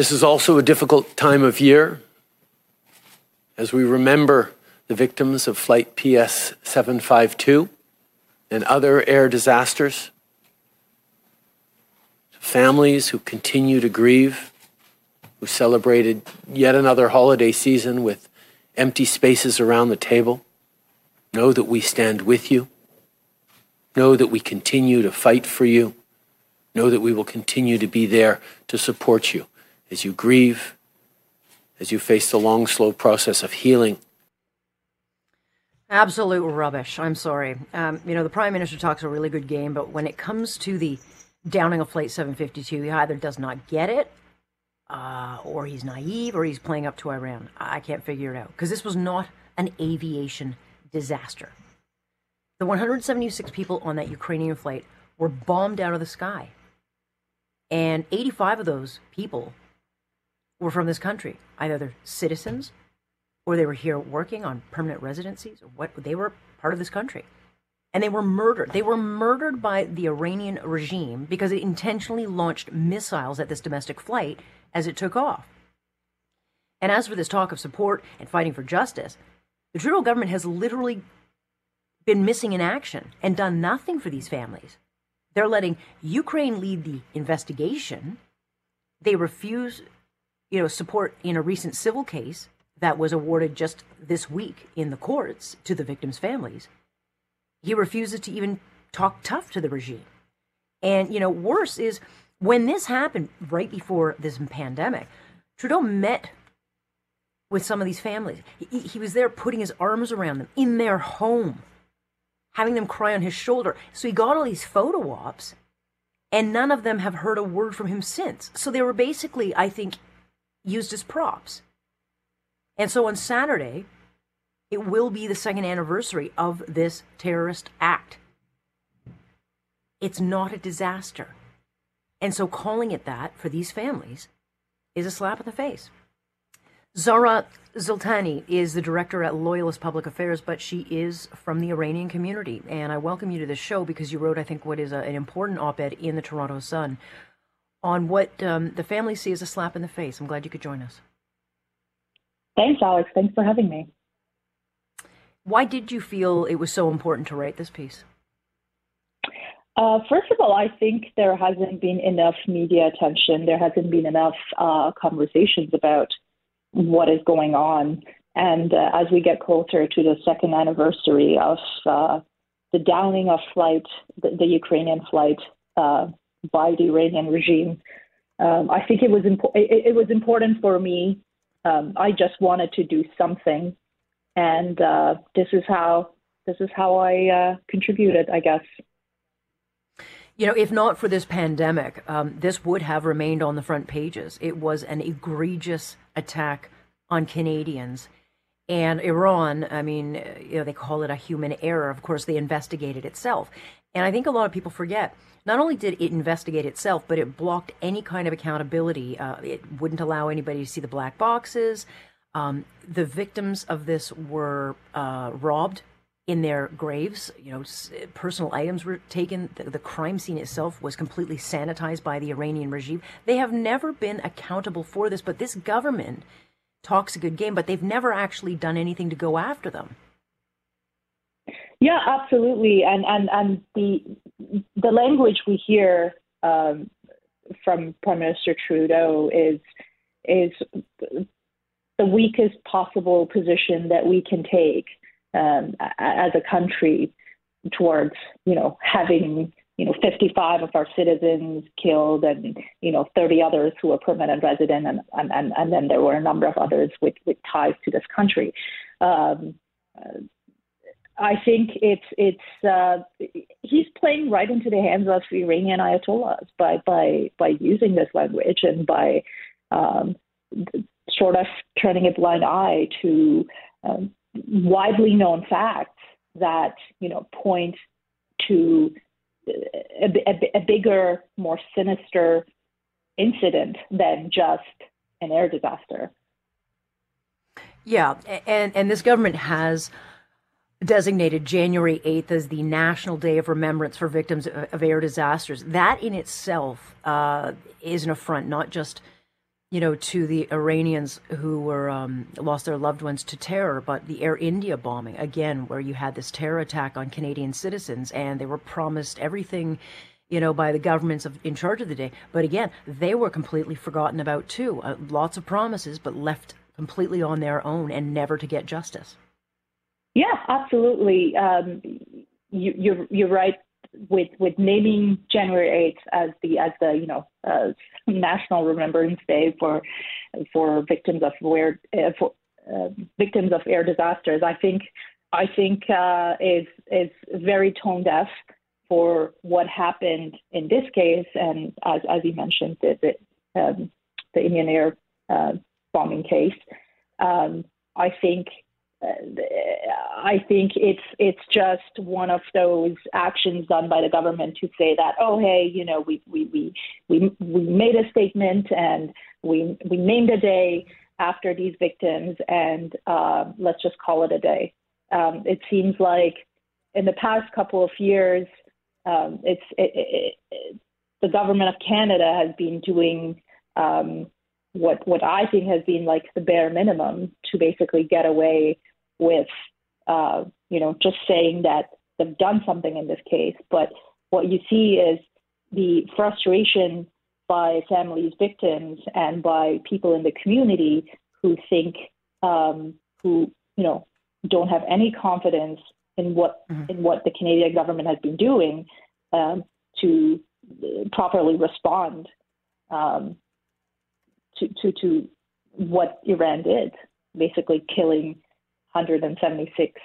This is also a difficult time of year as we remember the victims of Flight PS 752 and other air disasters, families who continue to grieve, who celebrated yet another holiday season with empty spaces around the table. Know that we stand with you. Know that we continue to fight for you. Know that we will continue to be there to support you as you grieve, as you face the long, slow process of healing Absolute rubbish. I'm sorry. Um, you know, the Prime Minister talks a really good game, but when it comes to the downing of Flight 752, he either does not get it, uh, or he's naive, or he's playing up to Iran. I can't figure it out. Because this was not an aviation disaster. The 176 people on that Ukrainian flight were bombed out of the sky. And 85 of those people were from this country. Either they're citizens or they were here working on permanent residencies, or what they were part of this country. And they were murdered. They were murdered by the Iranian regime because it intentionally launched missiles at this domestic flight as it took off. And as for this talk of support and fighting for justice, the Trudeau government has literally been missing in action and done nothing for these families. They're letting Ukraine lead the investigation. They refuse, you know, support in a recent civil case that was awarded just this week in the courts to the victims' families. He refuses to even talk tough to the regime. And, you know, worse is when this happened right before this pandemic, Trudeau met with some of these families. He, he, was there putting his arms around them in their home, having them cry on his shoulder. So he got all these photo ops, and none of them have heard a word from him since. So they were basically, I think, used as props. And so on Saturday, it will be the second anniversary of this terrorist act. It's not a disaster. And so calling it that for these families is a slap in the face. Zara Sultani is the director at Loyalist Public Affairs, but she is from the Iranian community. And I welcome you to this show because you wrote, I think, what is a, an important op ed in the Toronto Sun on what um, the family see as a slap in the face. I'm glad you could join us. Thanks, Alex. Thanks for having me. Why did you feel it was so important to write this piece? Uh, first of all, I think there hasn't been enough media attention. There hasn't been enough uh, conversations about what is going on. And uh, as we get closer to the second anniversary of uh, the downing of flight, the, the Ukrainian flight uh, by the Iranian regime, um, I think it was impo- it, it was important for me um, I just wanted to do something, and uh, this is how this is how I uh, contributed, I guess. You know, if not for this pandemic, um, this would have remained on the front pages. It was an egregious attack on Canadians. And Iran, I mean, you know, they call it a human error. Of course, they investigated itself. And I think a lot of people forget not only did it investigate itself, but it blocked any kind of accountability. Uh, it wouldn't allow anybody to see the black boxes. Um, the victims of this were uh, robbed in their graves. You know, personal items were taken. The, the, crime scene itself was completely sanitized by the Iranian regime. They have never been accountable for this, but this government talks a good game, but they've never actually done anything to go after them. Yeah, absolutely. And and and the the language we hear um, from Prime Minister Trudeau is is the weakest possible position that we can take um, as a country towards you know having you know 55 of our citizens killed and you know 30 others who are permanent resident and and and and then there were a number of others with with ties to this country. Um, uh, I think it's it's uh, he's playing right into the hands of Iranian ayatollahs by by by using this language and by um, sort of turning a blind eye to um, widely known facts that you know point to a, a, a bigger, more sinister incident than just an air disaster. Yeah, and and this government has designated January 8th as the National Day of Remembrance for Victims of Air Disasters. That in itself uh, is an affront, not just you know, to the Iranians who were um, lost their loved ones to terror, but the Air India bombing again, where you had this terror attack on Canadian citizens, and they were promised everything, you know, by the governments of, in charge of the day. But again, they were completely forgotten about too. Uh, lots of promises, but left completely on their own and never to get justice. Yeah, absolutely. Um, you, you're you're right with with naming January 8th as the as the you know uh, National Remembrance Day for for victims of air uh, for uh, victims of air disasters, I think I think uh, is is very tone deaf for what happened in this case, and as as you mentioned, the the, um, the Indian Air uh, bombing case. Um, I think I think it's it's just one of those actions done by the government to say that oh hey you know we we we we, we made a statement and we we named a day after these victims and uh, let's just call it a day. Um, it seems like in the past couple of years, um, it's it, it, it, the government of Canada has been doing um, what what I think has been like the bare minimum to basically get away with, uh, you know, just saying that they've done something in this case. But what you see is the frustration by families, victims, and by people in the community who think, um, who you know, don't have any confidence in what mm-hmm. in what the Canadian government has been doing um, to properly respond um, to, to to what Iran did, basically killing 176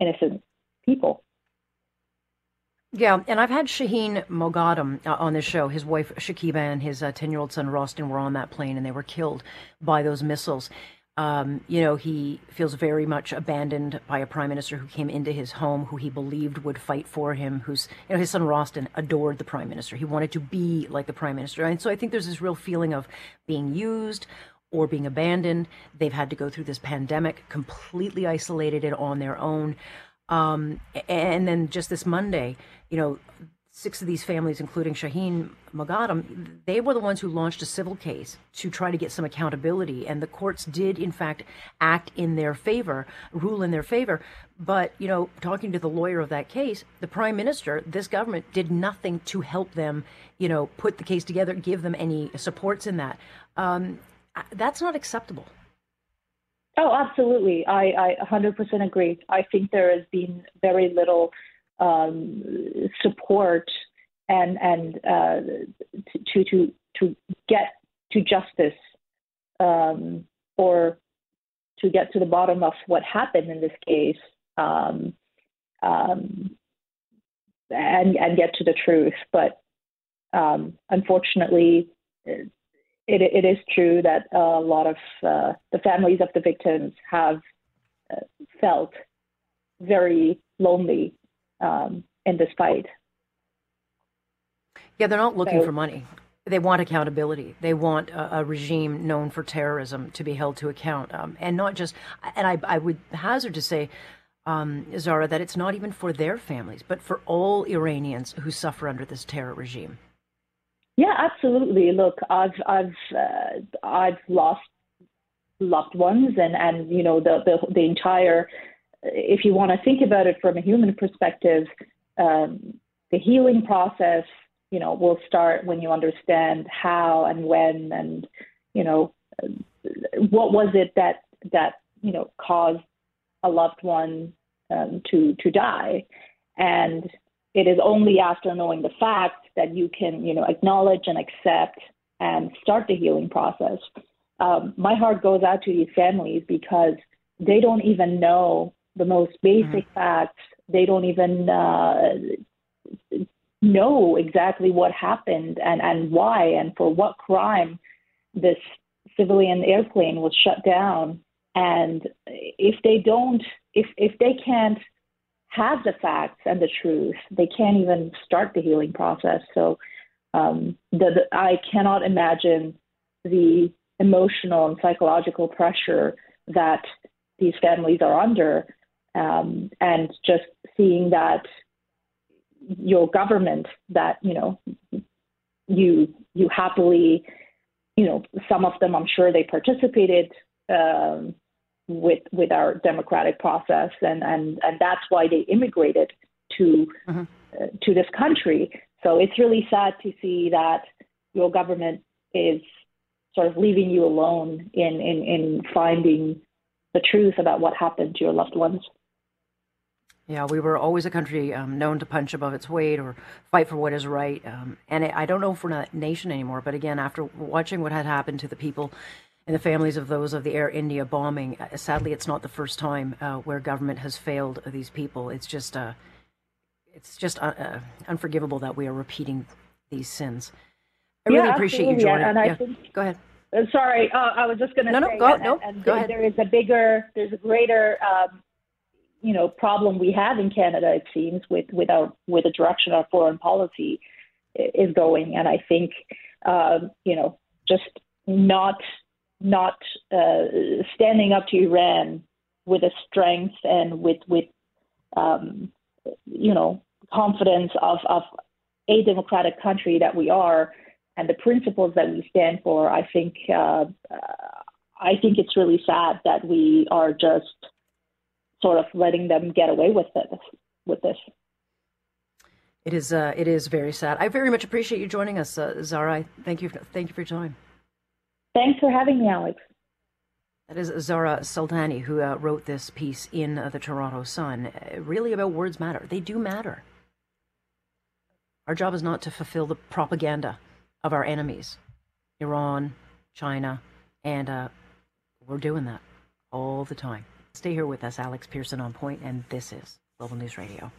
innocent people. Yeah, and I've had Shaheen Moghaddam uh, on this show. His wife Shakiba and his 10 uh, year old son Rostin were on that plane and they were killed by those missiles. Um, you know, he feels very much abandoned by a prime minister who came into his home, who he believed would fight for him. Who's, you know, his son Rostin adored the prime minister. He wanted to be like the prime minister. And so I think there's this real feeling of being used, or being abandoned. They've had to go through this pandemic completely isolated and on their own. Um, and then just this Monday, you know, six of these families, including Shaheen Moghaddam, they were the ones who launched a civil case to try to get some accountability. And the courts did, in fact, act in their favor, rule in their favor. But, you know, talking to the lawyer of that case, the prime minister, this government did nothing to help them, you know, put the case together, give them any supports in that. Um, that's not acceptable. Oh, absolutely. I, I 100% agree. I think there has been very little um, support and and uh, to to to get to justice um, or to get to the bottom of what happened in this case um, um and and get to the truth. But um, unfortunately, it, it is true that a lot of uh, the families of the victims have uh, felt very lonely um, in this fight. Yeah, they're not looking so, for money. They want accountability. They want a, a, regime known for terrorism to be held to account, um, and not just. And I, I would hazard to say, um, Zara, that it's not even for their families, but for all Iranians who suffer under this terror regime. Yeah, absolutely. Look, I've I've uh, I've lost loved ones, and and you know the the the entire. If you want to think about it from a human perspective, um, the healing process, you know, will start when you understand how and when, and you know, what was it that that you know caused a loved one um, to to die, and it is only after knowing the facts that you can, you know, acknowledge and accept and start the healing process. Um, my heart goes out to these families because they don't even know the most basic mm-hmm. facts. They don't even uh, know exactly what happened and, and why and for what crime this civilian airplane was shut down. And if they don't, if if they can't have the facts and the truth, they can't even start the healing process. So um, the, the, I cannot imagine the emotional and psychological pressure that these families are under, um, and just seeing that your government that you know you you happily you know, some of them, I'm sure they participated um, with with our democratic process, and and and that's why they immigrated to uh-huh. uh, to this country. So it's really sad to see that your government is sort of leaving you alone in in, in finding the truth about what happened to your loved ones. Yeah, we were always a country um, known to punch above its weight or fight for what is right. Um, and I don't know if we're not a nation anymore, but again, after watching what had happened to the people and the families of those of the Air India bombing, uh, sadly, it's not the first time uh, where government has failed these people. It's just, uh, it's just uh, uh, unforgivable that we are repeating these sins. I really yeah, appreciate you joining. And, yeah. think, go ahead. sorry, I was just going to no, say, no, go, and, no, and go there, ahead. there is a bigger, there's a greater um, you know problem we have in Canada. It seems with with our with the direction our foreign policy is going, and I think um, you know just not not uh, standing up to Iran with a strength and with with um, you know confidence of of a democratic country that we are and the principles that we stand for. I think uh, I think it's really sad that we are just sort of letting them get away with it with this. It is uh, it is very sad. I very much appreciate you joining us, uh, Zara. Thank you. Thank you for your time. Thanks for having me, Alex. That is Zara Sultani, who uh, wrote this piece in uh, the Toronto Sun, uh, really about words matter. They do matter. Our job is not to fulfill the propaganda of our enemies, Iran, China, and uh, we're doing that all the time. Stay here with us, Alex Pierson on point, and this is Global News Radio.